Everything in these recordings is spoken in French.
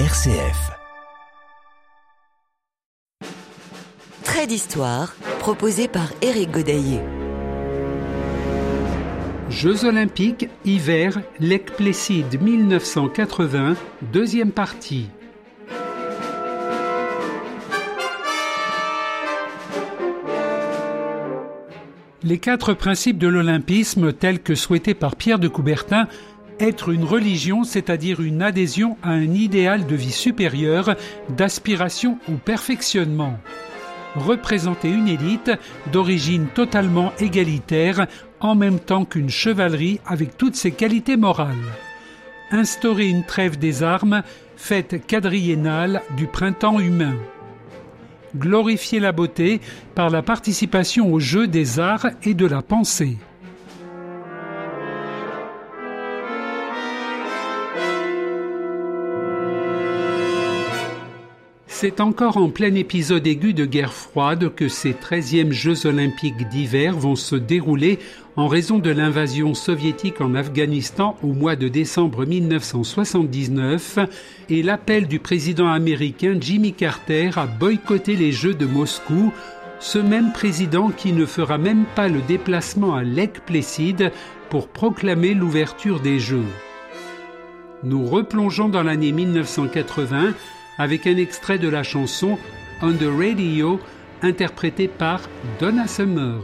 RCF. Trait d'histoire proposé par Éric Godaillé. Jeux olympiques, hiver, Lec Plesside 1980, deuxième partie. Les quatre principes de l'olympisme tels que souhaités par Pierre de Coubertin être une religion, c'est-à-dire une adhésion à un idéal de vie supérieur, d'aspiration au perfectionnement. Représenter une élite d'origine totalement égalitaire, en même temps qu'une chevalerie avec toutes ses qualités morales. Instaurer une trêve des armes, fête quadriennale du printemps humain glorifier la beauté par la participation au jeu des arts et de la pensée. C'est encore en plein épisode aigu de guerre froide que ces 13e Jeux olympiques d'hiver vont se dérouler en raison de l'invasion soviétique en Afghanistan au mois de décembre 1979 et l'appel du président américain Jimmy Carter à boycotter les Jeux de Moscou, ce même président qui ne fera même pas le déplacement à Lake Placid pour proclamer l'ouverture des Jeux. Nous replongeons dans l'année 1980 avec un extrait de la chanson On the Radio interprétée par Donna Summer.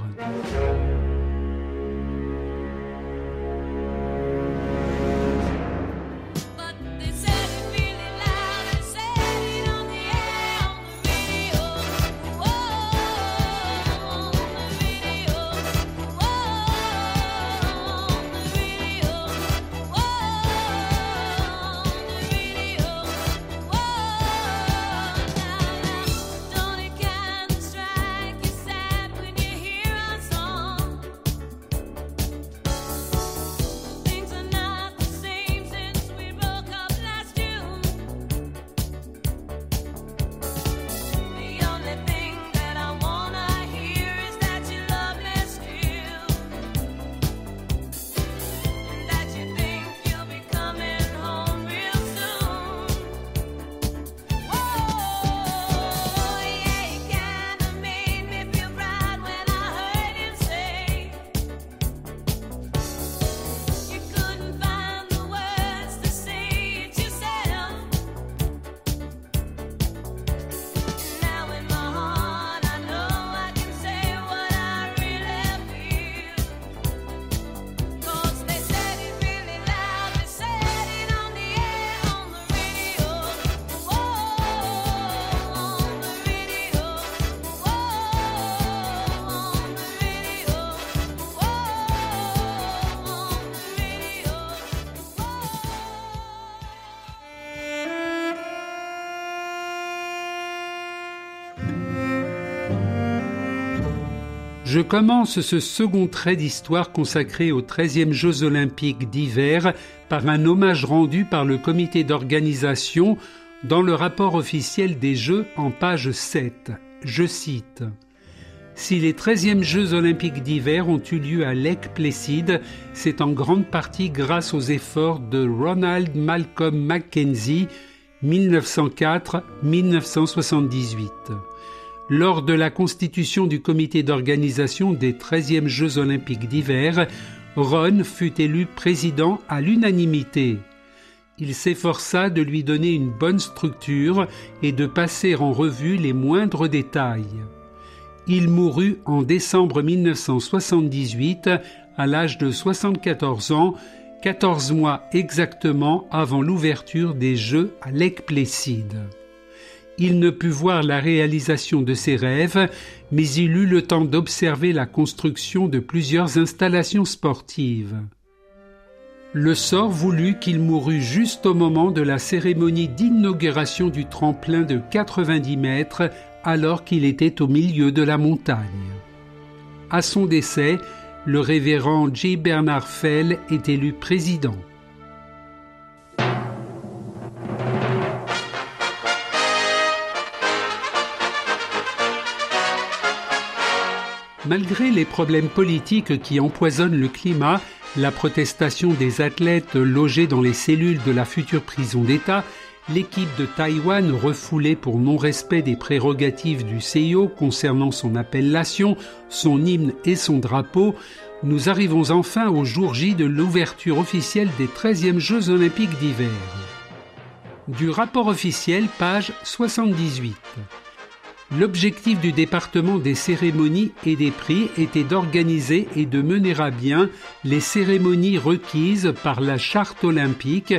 Je commence ce second trait d'histoire consacré aux 13e Jeux olympiques d'hiver par un hommage rendu par le comité d'organisation dans le rapport officiel des Jeux en page 7. Je cite si les 13e Jeux olympiques d'hiver ont eu lieu à Lake Placid, c'est en grande partie grâce aux efforts de Ronald Malcolm Mackenzie 1904-1978 lors de la constitution du comité d'organisation des 13e Jeux olympiques d'hiver, Ron fut élu président à l'unanimité. Il s'efforça de lui donner une bonne structure et de passer en revue les moindres détails. Il mourut en décembre 1978 à l'âge de 74 ans, 14 mois exactement avant l'ouverture des Jeux à Lake il ne put voir la réalisation de ses rêves, mais il eut le temps d'observer la construction de plusieurs installations sportives. Le sort voulut qu'il mourût juste au moment de la cérémonie d'inauguration du tremplin de 90 mètres, alors qu'il était au milieu de la montagne. À son décès, le révérend J. Bernard Fell est élu président. Malgré les problèmes politiques qui empoisonnent le climat, la protestation des athlètes logés dans les cellules de la future prison d'État, l'équipe de Taïwan, refoulée pour non-respect des prérogatives du CIO concernant son appellation, son hymne et son drapeau, nous arrivons enfin au jour J de l'ouverture officielle des 13e Jeux olympiques d'hiver. Du rapport officiel, page 78. L'objectif du département des cérémonies et des prix était d'organiser et de mener à bien les cérémonies requises par la charte olympique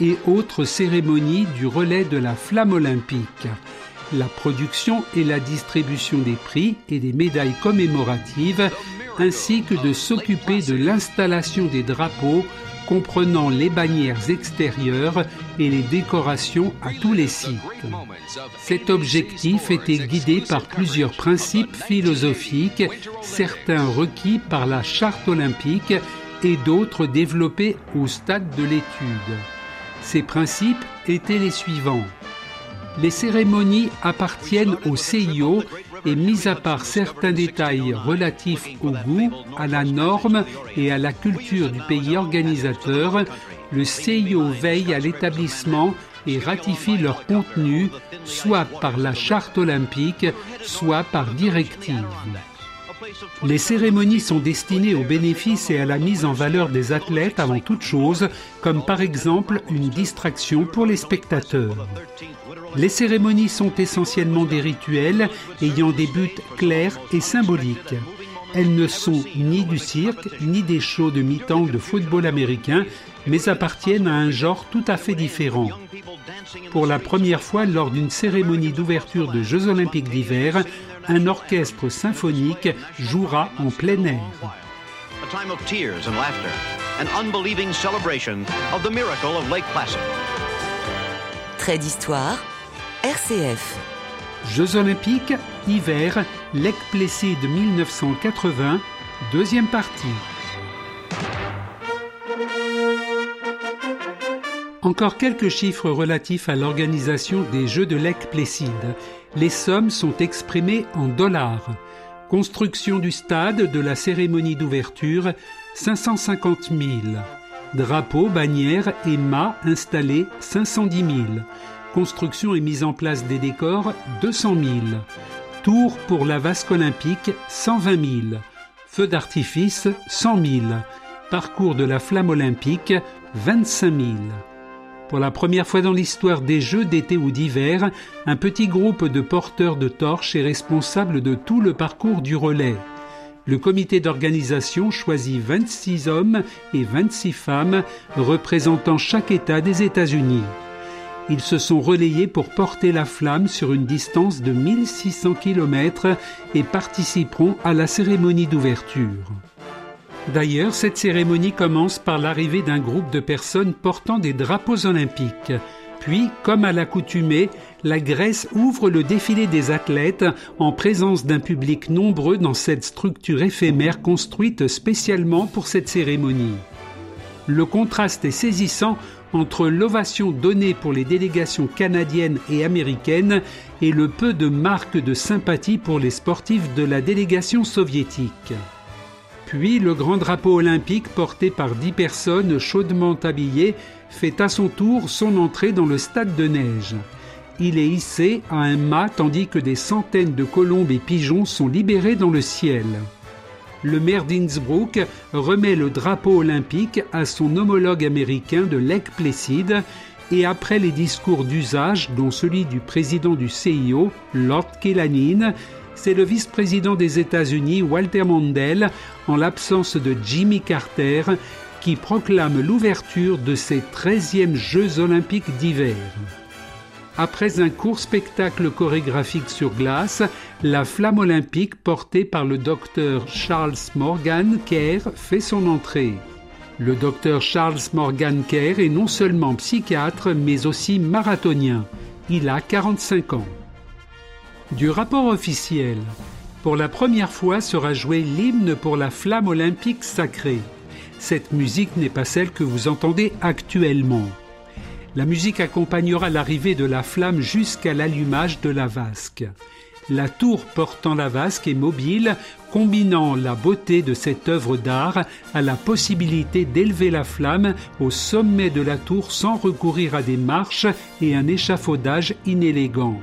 et autres cérémonies du relais de la flamme olympique, la production et la distribution des prix et des médailles commémoratives, ainsi que de s'occuper de l'installation des drapeaux comprenant les bannières extérieures et les décorations à tous les sites. Cet objectif était guidé par plusieurs principes philosophiques, certains requis par la charte olympique et d'autres développés au stade de l'étude. Ces principes étaient les suivants. Les cérémonies appartiennent au CIO et mis à part certains détails relatifs au goût, à la norme et à la culture du pays organisateur, le CIO veille à l'établissement et ratifie leur contenu, soit par la charte olympique, soit par directive. Les cérémonies sont destinées au bénéfice et à la mise en valeur des athlètes avant toute chose, comme par exemple une distraction pour les spectateurs. Les cérémonies sont essentiellement des rituels ayant des buts clairs et symboliques. Elles ne sont ni du cirque, ni des shows de mi-temps de football américain, mais appartiennent à un genre tout à fait différent. Pour la première fois lors d'une cérémonie d'ouverture de Jeux olympiques d'hiver, un orchestre symphonique jouera en plein air. Trait d'histoire RCF. Jeux olympiques, hiver, Lake Placid 1980, deuxième partie. Encore quelques chiffres relatifs à l'organisation des Jeux de Lake Placid. Les sommes sont exprimées en dollars. Construction du stade de la cérémonie d'ouverture, 550 000. Drapeaux, bannières et mâts installés, 510 000. Construction et mise en place des décors, 200 000. Tour pour la vasque olympique, 120 000. Feu d'artifice, 100 000. Parcours de la flamme olympique, 25 000. Pour la première fois dans l'histoire des Jeux d'été ou d'hiver, un petit groupe de porteurs de torches est responsable de tout le parcours du relais. Le comité d'organisation choisit 26 hommes et 26 femmes représentant chaque État des États-Unis ils se sont relayés pour porter la flamme sur une distance de 1600 km et participeront à la cérémonie d'ouverture. D'ailleurs, cette cérémonie commence par l'arrivée d'un groupe de personnes portant des drapeaux olympiques. Puis, comme à l'accoutumée, la Grèce ouvre le défilé des athlètes en présence d'un public nombreux dans cette structure éphémère construite spécialement pour cette cérémonie. Le contraste est saisissant entre l'ovation donnée pour les délégations canadiennes et américaines et le peu de marques de sympathie pour les sportifs de la délégation soviétique. Puis le grand drapeau olympique porté par dix personnes chaudement habillées fait à son tour son entrée dans le stade de neige. Il est hissé à un mât tandis que des centaines de colombes et pigeons sont libérés dans le ciel le maire d'Innsbruck remet le drapeau olympique à son homologue américain de Lake Placid et après les discours d'usage, dont celui du président du CIO, Lord Killanin, c'est le vice-président des États-Unis, Walter Mondale, en l'absence de Jimmy Carter, qui proclame l'ouverture de ces 13e Jeux olympiques d'hiver. Après un court spectacle chorégraphique sur glace, la flamme olympique portée par le docteur Charles Morgan Kerr fait son entrée. Le docteur Charles Morgan Kerr est non seulement psychiatre mais aussi marathonien. Il a 45 ans. Du rapport officiel, pour la première fois sera joué l'hymne pour la flamme olympique sacrée. Cette musique n'est pas celle que vous entendez actuellement. La musique accompagnera l'arrivée de la flamme jusqu'à l'allumage de la vasque. La tour portant la vasque est mobile, combinant la beauté de cette œuvre d'art à la possibilité d'élever la flamme au sommet de la tour sans recourir à des marches et un échafaudage inélégant.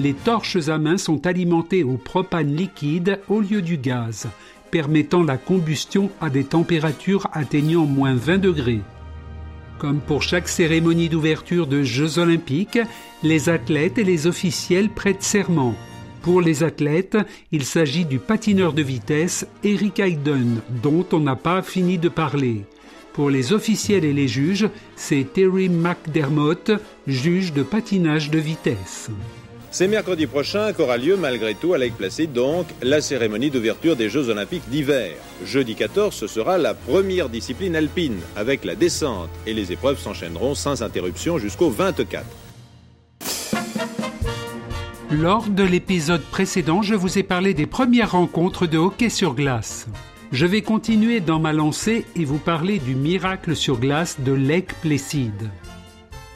Les torches à main sont alimentées au propane liquide au lieu du gaz, permettant la combustion à des températures atteignant moins 20 degrés. Comme pour chaque cérémonie d'ouverture de Jeux olympiques, les athlètes et les officiels prêtent serment. Pour les athlètes, il s'agit du patineur de vitesse Eric Hayden, dont on n'a pas fini de parler. Pour les officiels et les juges, c'est Terry McDermott, juge de patinage de vitesse. C'est mercredi prochain qu'aura lieu malgré tout à Lake Placid donc la cérémonie d'ouverture des Jeux olympiques d'hiver. Jeudi 14, ce sera la première discipline alpine avec la descente et les épreuves s'enchaîneront sans interruption jusqu'au 24. Lors de l'épisode précédent, je vous ai parlé des premières rencontres de hockey sur glace. Je vais continuer dans ma lancée et vous parler du miracle sur glace de Lake Placid.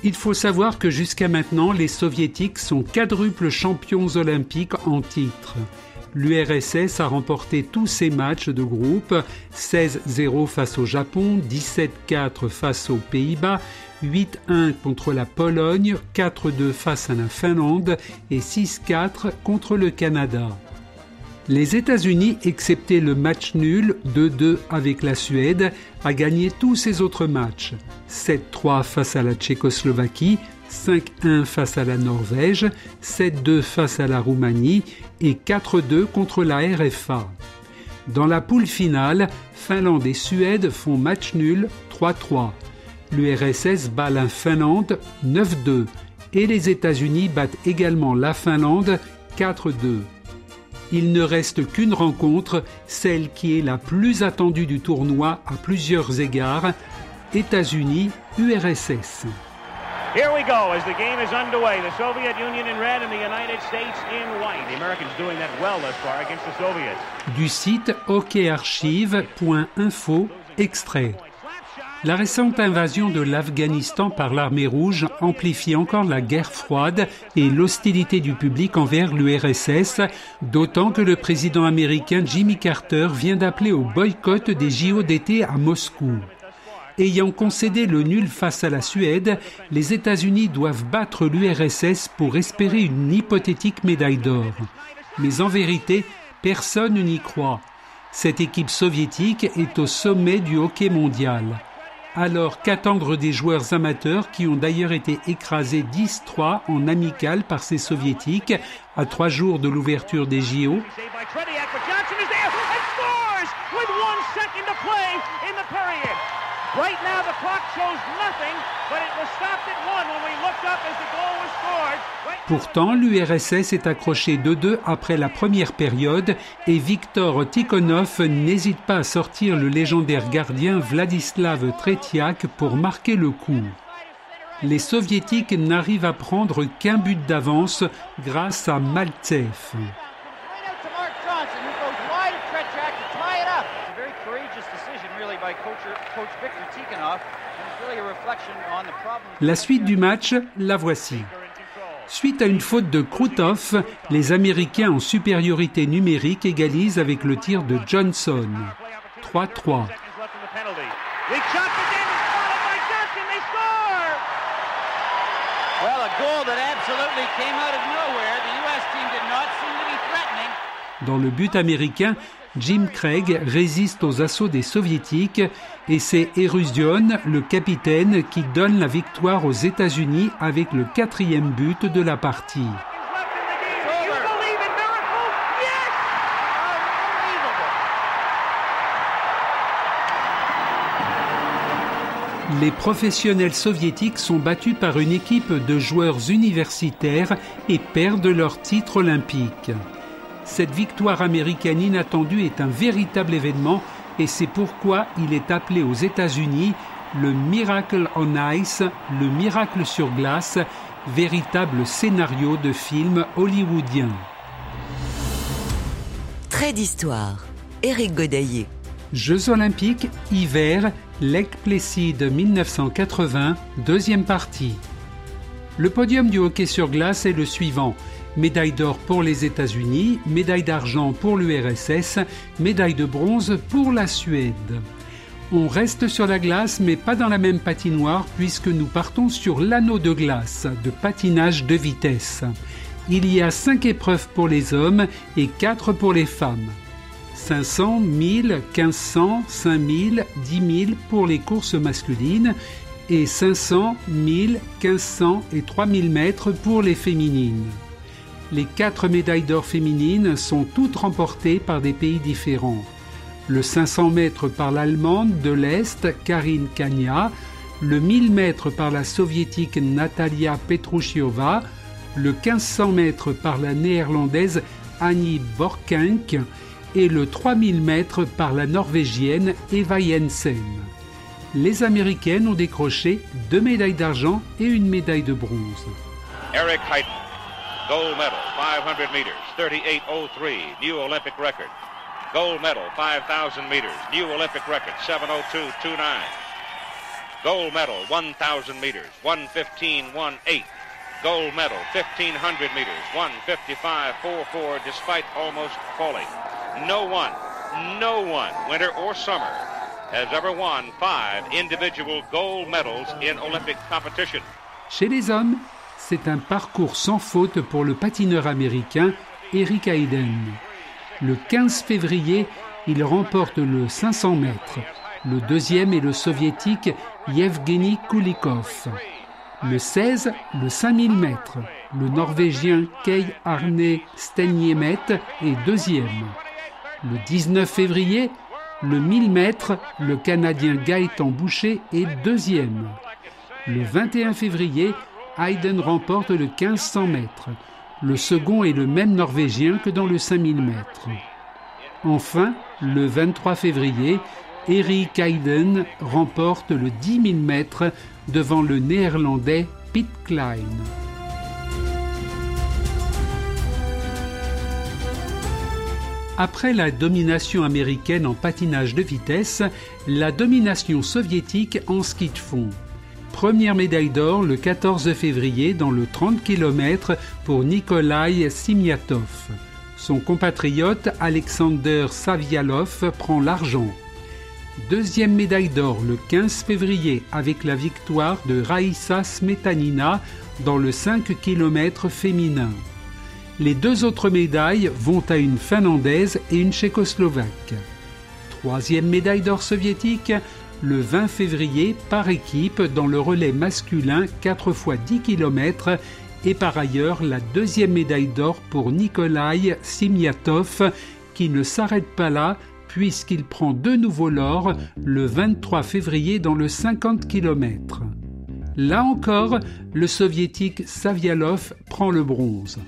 Il faut savoir que jusqu'à maintenant, les soviétiques sont quadruples champions olympiques en titre. L'URSS a remporté tous ses matchs de groupe 16-0 face au Japon, 17-4 face aux Pays-Bas, 8-1 contre la Pologne, 4-2 face à la Finlande et 6-4 contre le Canada. Les États-Unis, excepté le match nul 2-2 avec la Suède, a gagné tous ses autres matchs. 7-3 face à la Tchécoslovaquie, 5-1 face à la Norvège, 7-2 face à la Roumanie et 4-2 contre la RFA. Dans la poule finale, Finlande et Suède font match nul 3-3. L'URSS bat la Finlande 9-2 et les États-Unis battent également la Finlande 4-2 il ne reste qu'une rencontre, celle qui est la plus attendue du tournoi à plusieurs égards, États-Unis-URSS. Here we go as the game is underway. The Soviet Union in red and the United States in white. The Americans doing that well thus far against the Soviets. Du site hockeyarchive.info extrait. La récente invasion de l'Afghanistan par l'armée rouge amplifie encore la guerre froide et l'hostilité du public envers l'URSS, d'autant que le président américain Jimmy Carter vient d'appeler au boycott des JO d'été à Moscou. Ayant concédé le nul face à la Suède, les États-Unis doivent battre l'URSS pour espérer une hypothétique médaille d'or. Mais en vérité, personne n'y croit. Cette équipe soviétique est au sommet du hockey mondial. Alors qu'attendre des joueurs amateurs qui ont d'ailleurs été écrasés 10-3 en amical par ces soviétiques à trois jours de l'ouverture des JO Pourtant, l'URSS est accroché 2-2 après la première période et Viktor Tikhonov n'hésite pas à sortir le légendaire gardien Vladislav Tretiak pour marquer le coup. Les soviétiques n'arrivent à prendre qu'un but d'avance grâce à Maltsev. La suite du match, la voici. Suite à une faute de Krutov, les Américains en supériorité numérique égalisent avec le tir de Johnson. 3-3. Dans le but américain, Jim Craig résiste aux assauts des soviétiques et c'est Erusion, le capitaine, qui donne la victoire aux États-Unis avec le quatrième but de la partie. Les professionnels soviétiques sont battus par une équipe de joueurs universitaires et perdent leur titre olympique. Cette victoire américaine inattendue est un véritable événement et c'est pourquoi il est appelé aux États-Unis le Miracle on Ice, le miracle sur glace, véritable scénario de film hollywoodien. Trait d'histoire. Éric Godaillé. Jeux olympiques, hiver, Lake Placid 1980, deuxième partie. Le podium du hockey sur glace est le suivant. Médaille d'or pour les États-Unis, médaille d'argent pour l'URSS, médaille de bronze pour la Suède. On reste sur la glace mais pas dans la même patinoire puisque nous partons sur l'anneau de glace de patinage de vitesse. Il y a 5 épreuves pour les hommes et 4 pour les femmes. 500, 1000, 1500, 5000, 10 000 pour les courses masculines et 500, 1000, 1500 et 3000 mètres pour les féminines. Les quatre médailles d'or féminines sont toutes remportées par des pays différents. Le 500 mètres par l'Allemande de l'Est, Karine Kania, le 1000 mètres par la soviétique Natalia Petrushova, le 1500 mètres par la néerlandaise Annie Borkenk et le 3000 mètres par la norvégienne Eva Jensen. Les Américaines ont décroché deux médailles d'argent et une médaille de bronze. Gold medal, 500 meters, 38.03, new Olympic record. Gold medal, 5,000 meters, new Olympic record, 702.29. Gold medal, 1,000 meters, 115.18. Gold medal, 1,500 meters, 155.44, despite almost falling. No one, no one, winter or summer, has ever won five individual gold medals in Olympic competition. Chez les hommes, c'est un parcours sans faute pour le patineur américain Eric Hayden. Le 15 février, il remporte le 500 mètres. Le deuxième est le soviétique Yevgeny Kulikov. Le 16, le 5000 mètres. Le norvégien Kei Arne Stenjemet est deuxième. Le 19 février, le 1000 mètres, le Canadien Gaëtan Boucher est deuxième. Le 21 février, Hayden remporte le 1500 mètres. Le second est le même Norvégien que dans le 5000 mètres. Enfin, le 23 février, Eric Hayden remporte le 10 000 mètres devant le Néerlandais Piet Klein. Après la domination américaine en patinage de vitesse, la domination soviétique en ski de fond. Première médaille d'or le 14 février dans le 30 km pour Nikolai Simiatov. Son compatriote Alexander Savialov prend l'argent. Deuxième médaille d'or le 15 février avec la victoire de Raïssa Smetanina dans le 5 km féminin. Les deux autres médailles vont à une Finlandaise et une Tchécoslovaque. Troisième médaille d'or soviétique le 20 février par équipe dans le relais masculin 4 x 10 km et par ailleurs la deuxième médaille d'or pour Nikolai Simiatov qui ne s'arrête pas là puisqu'il prend de nouveau l'or le 23 février dans le 50 km. Là encore, le soviétique Savialov prend le bronze.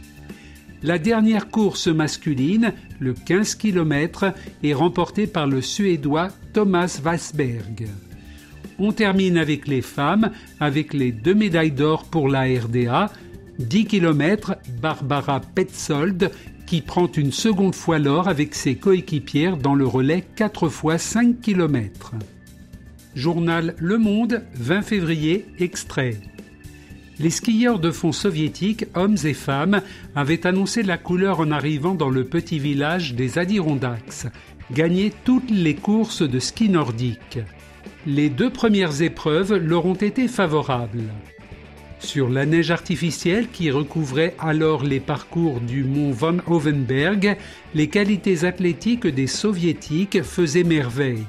La dernière course masculine, le 15 km, est remportée par le Suédois Thomas Weisberg. On termine avec les femmes, avec les deux médailles d'or pour la RDA. 10 km, Barbara Petzold, qui prend une seconde fois l'or avec ses coéquipières dans le relais 4 x 5 km. Journal Le Monde, 20 février, extrait les skieurs de fond soviétiques, hommes et femmes, avaient annoncé la couleur en arrivant dans le petit village des Adirondacks, gagné toutes les courses de ski nordique. Les deux premières épreuves leur ont été favorables. Sur la neige artificielle qui recouvrait alors les parcours du mont Van Hovenberg, les qualités athlétiques des soviétiques faisaient merveille.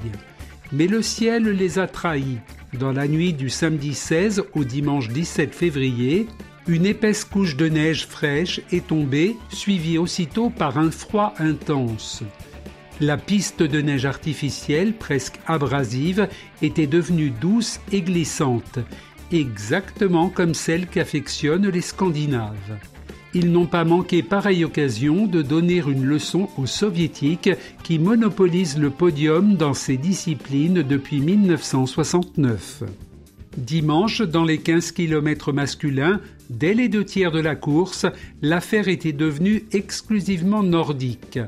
Mais le ciel les a trahis dans la nuit du samedi 16 au dimanche 17 février, une épaisse couche de neige fraîche est tombée, suivie aussitôt par un froid intense. La piste de neige artificielle, presque abrasive, était devenue douce et glissante, exactement comme celle qu'affectionnent les Scandinaves. Ils n'ont pas manqué pareille occasion de donner une leçon aux soviétiques qui monopolisent le podium dans ces disciplines depuis 1969. Dimanche, dans les 15 km masculins, dès les deux tiers de la course, l'affaire était devenue exclusivement nordique.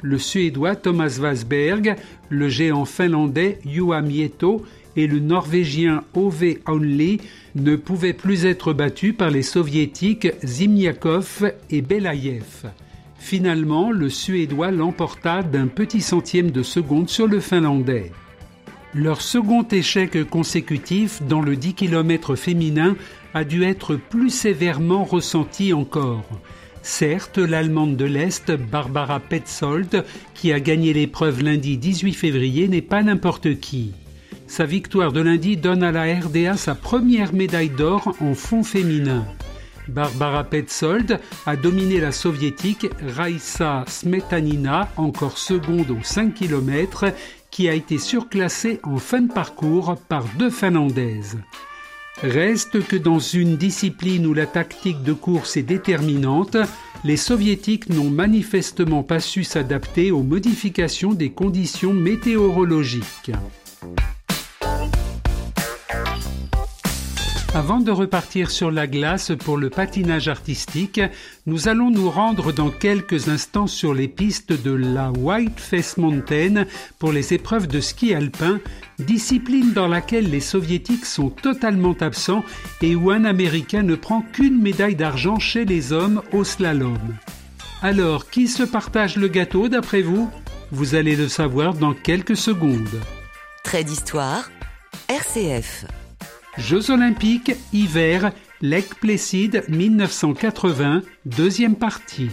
Le Suédois Thomas Wasberg, le géant finlandais Juha Mieto et le Norvégien Ove Only ne pouvaient plus être battus par les Soviétiques Zimniakov et Belayev. Finalement, le Suédois l'emporta d'un petit centième de seconde sur le Finlandais. Leur second échec consécutif dans le 10 km féminin a dû être plus sévèrement ressenti encore. Certes, l'Allemande de l'Est, Barbara Petzold, qui a gagné l'épreuve lundi 18 février, n'est pas n'importe qui. Sa victoire de lundi donne à la RDA sa première médaille d'or en fond féminin. Barbara Petzold a dominé la soviétique Raissa Smetanina, encore seconde aux 5 km, qui a été surclassée en fin de parcours par deux Finlandaises. Reste que dans une discipline où la tactique de course est déterminante, les soviétiques n'ont manifestement pas su s'adapter aux modifications des conditions météorologiques. Avant de repartir sur la glace pour le patinage artistique, nous allons nous rendre dans quelques instants sur les pistes de la Whiteface Mountain pour les épreuves de ski alpin, discipline dans laquelle les soviétiques sont totalement absents et où un Américain ne prend qu'une médaille d'argent chez les hommes au slalom. Alors, qui se partage le gâteau d'après vous? Vous allez le savoir dans quelques secondes. Trait d'histoire, RCF. Jeux olympiques, hiver, Lake Placid 1980, deuxième partie.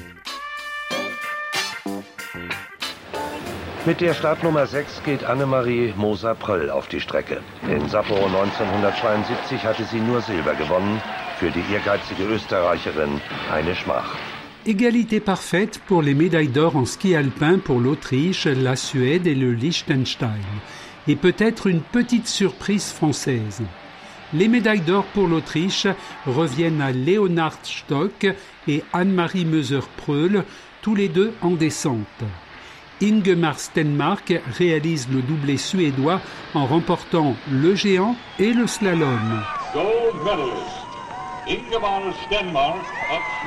Mit der Startnummer 6 geht Annemarie Moser-Pröll auf die Strecke. In Sapporo 1972 hatte sie nur Silber gewonnen. Für die ehrgeizige Österreicherin eine Schmach. Égalité parfaite pour les médailles d'or en ski alpin pour l'Autriche, la Suède et le Liechtenstein. Et peut-être une petite surprise française. Les médailles d'or pour l'Autriche reviennent à Leonhard Stock et Anne-Marie Meuser-Preul, tous les deux en descente. Ingemar Stenmark réalise le doublé suédois en remportant le géant et le slalom.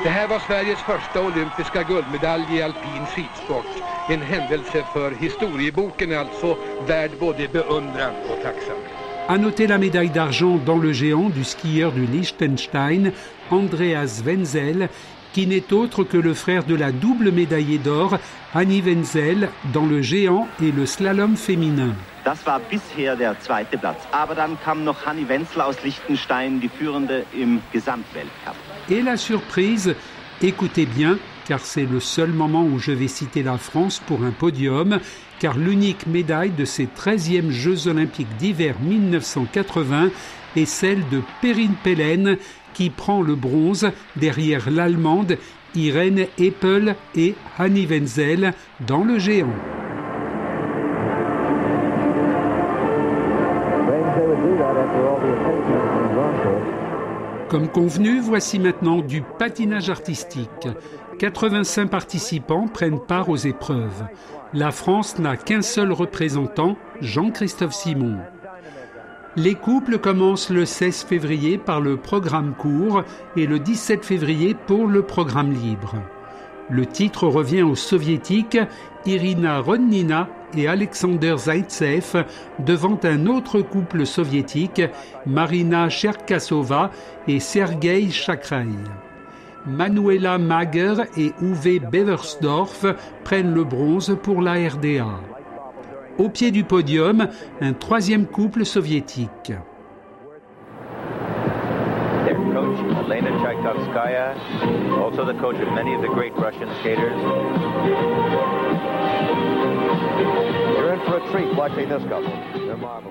Det här var Sveriges första olympiska guldmedalj i alpin skidsport. En händelse för historieboken alltså, värd både beundran och tacksamhet. À noter la médaille d'argent dans le géant du skieur du Liechtenstein, Andreas Wenzel, qui n'est autre que le frère de la double médaillée d'or, Annie Wenzel, dans le géant et le slalom féminin. Das war bisher der zweite Platz. Aber dann kam noch Hanni Wenzel aus Liechtenstein, die Führende im Gesamtweltcup. Et la surprise, écoutez bien, car c'est le seul moment où je vais citer la France pour un podium, car l'unique médaille de ces 13e Jeux olympiques d'hiver 1980 est celle de Perrine Pellen, qui prend le bronze derrière l'Allemande Irène Eppel et Hanni Wenzel dans le géant. Comme convenu, voici maintenant du patinage artistique. 85 participants prennent part aux épreuves. La France n'a qu'un seul représentant, Jean-Christophe Simon. Les couples commencent le 16 février par le programme court et le 17 février pour le programme libre. Le titre revient aux soviétiques Irina Rodnina et Alexander Zaitsev devant un autre couple soviétique, Marina Cherkasova et Sergei Chakray. Manuela Mager et Uwe Beversdorf prennent le bronze pour la RDA. Au pied du podium, un troisième couple soviétique.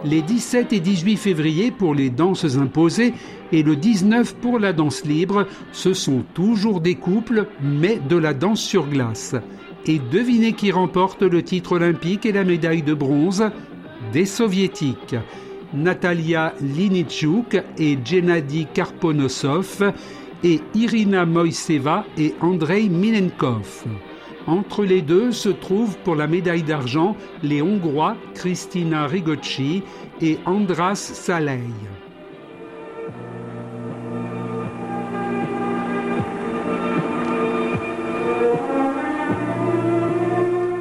Les 17 et 18 février pour les danses imposées et le 19 pour la danse libre, ce sont toujours des couples, mais de la danse sur glace. Et devinez qui remporte le titre olympique et la médaille de bronze? Des soviétiques. Natalia Linichuk et Gennady Karponosov et Irina Moiseva et Andrei Milenkov. Entre les deux se trouvent pour la médaille d'argent les Hongrois Kristina Rigocci et Andras Salei.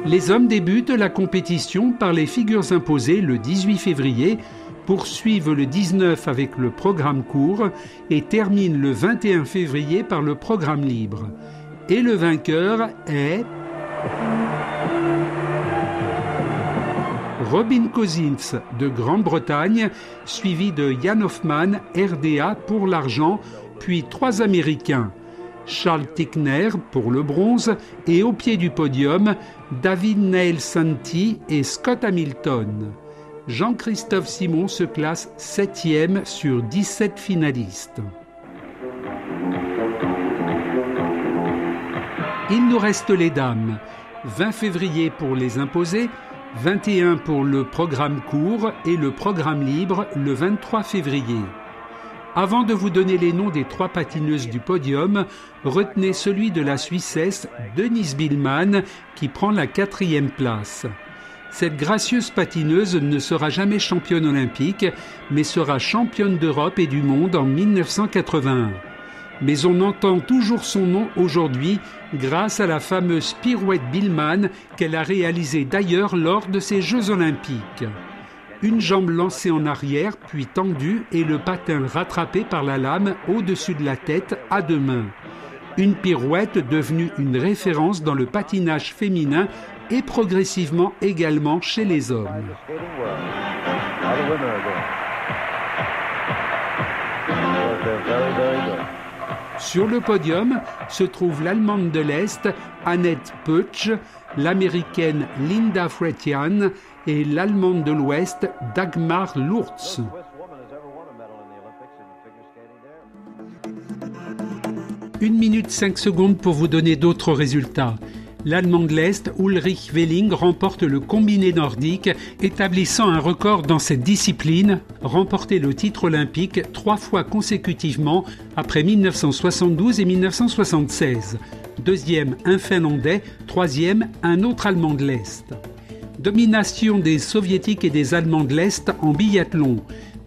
Les hommes débutent la compétition par les figures imposées le 18 février, poursuivent le 19 avec le programme court et terminent le 21 février par le programme libre. Et le vainqueur est... Robin Cousins de Grande-Bretagne, suivi de Jan Hoffman, RDA pour l'argent, puis trois Américains. Charles Tickner pour le bronze et au pied du podium, David Neil Santi et Scott Hamilton. Jean-Christophe Simon se classe 7e sur 17 finalistes. Il nous reste les dames. 20 février pour les imposer, 21 pour le programme court et le programme libre le 23 février. Avant de vous donner les noms des trois patineuses du podium, retenez celui de la Suissesse Denise Billman qui prend la quatrième place. Cette gracieuse patineuse ne sera jamais championne olympique, mais sera championne d'Europe et du monde en 1981. Mais on entend toujours son nom aujourd'hui grâce à la fameuse pirouette Billman qu'elle a réalisée d'ailleurs lors de ses Jeux olympiques. Une jambe lancée en arrière puis tendue et le patin rattrapé par la lame au-dessus de la tête à deux mains. Une pirouette devenue une référence dans le patinage féminin et progressivement également chez les hommes. Sur le podium se trouve l'Allemande de l'Est, Annette Pötsch, l'Américaine Linda Fretian et l'Allemande de l'Ouest, Dagmar Lurz. Une minute cinq secondes pour vous donner d'autres résultats. L'Allemand de l'Est, Ulrich Welling, remporte le combiné nordique, établissant un record dans cette discipline, remporter le titre olympique trois fois consécutivement après 1972 et 1976. Deuxième, un Finlandais. Troisième, un autre Allemand de l'Est. Domination des Soviétiques et des Allemands de l'Est en biathlon.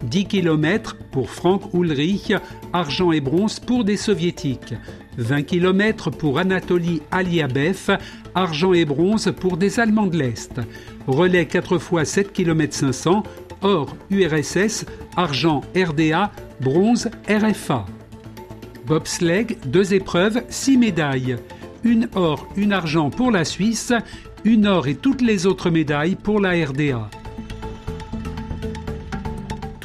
10 km pour Frank Ulrich, argent et bronze pour des soviétiques. 20 km pour Anatoly Aliabev, argent et bronze pour des Allemands de l'Est. Relais 4 fois 7 km 500, or URSS, argent RDA, bronze RFA. Bobsleigh, deux épreuves, 6 médailles. Une or, une argent pour la Suisse, une or et toutes les autres médailles pour la RDA.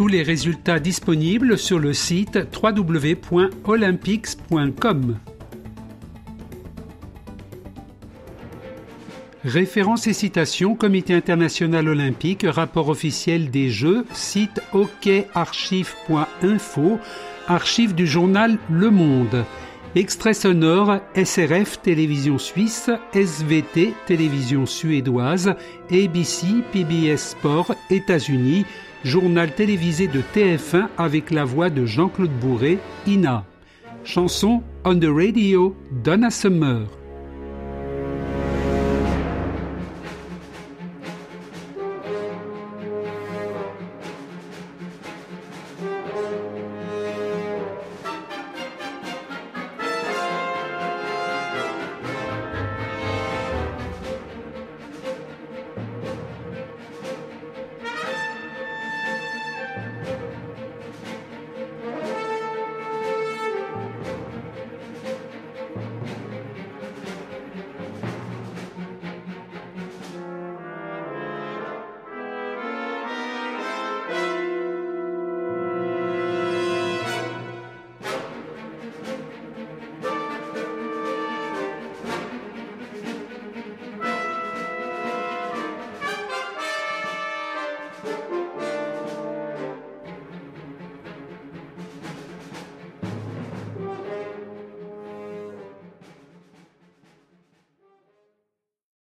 Tous les résultats disponibles sur le site www.olympics.com. Références et citations, Comité international olympique, rapport officiel des Jeux, site okarchive.info, archives du journal Le Monde. Extrait sonore SRF Télévision Suisse, SVT Télévision Suédoise, ABC PBS Sport États-Unis, journal télévisé de TF1 avec la voix de Jean-Claude Bourré, Ina. Chanson On the Radio, Donna Summer.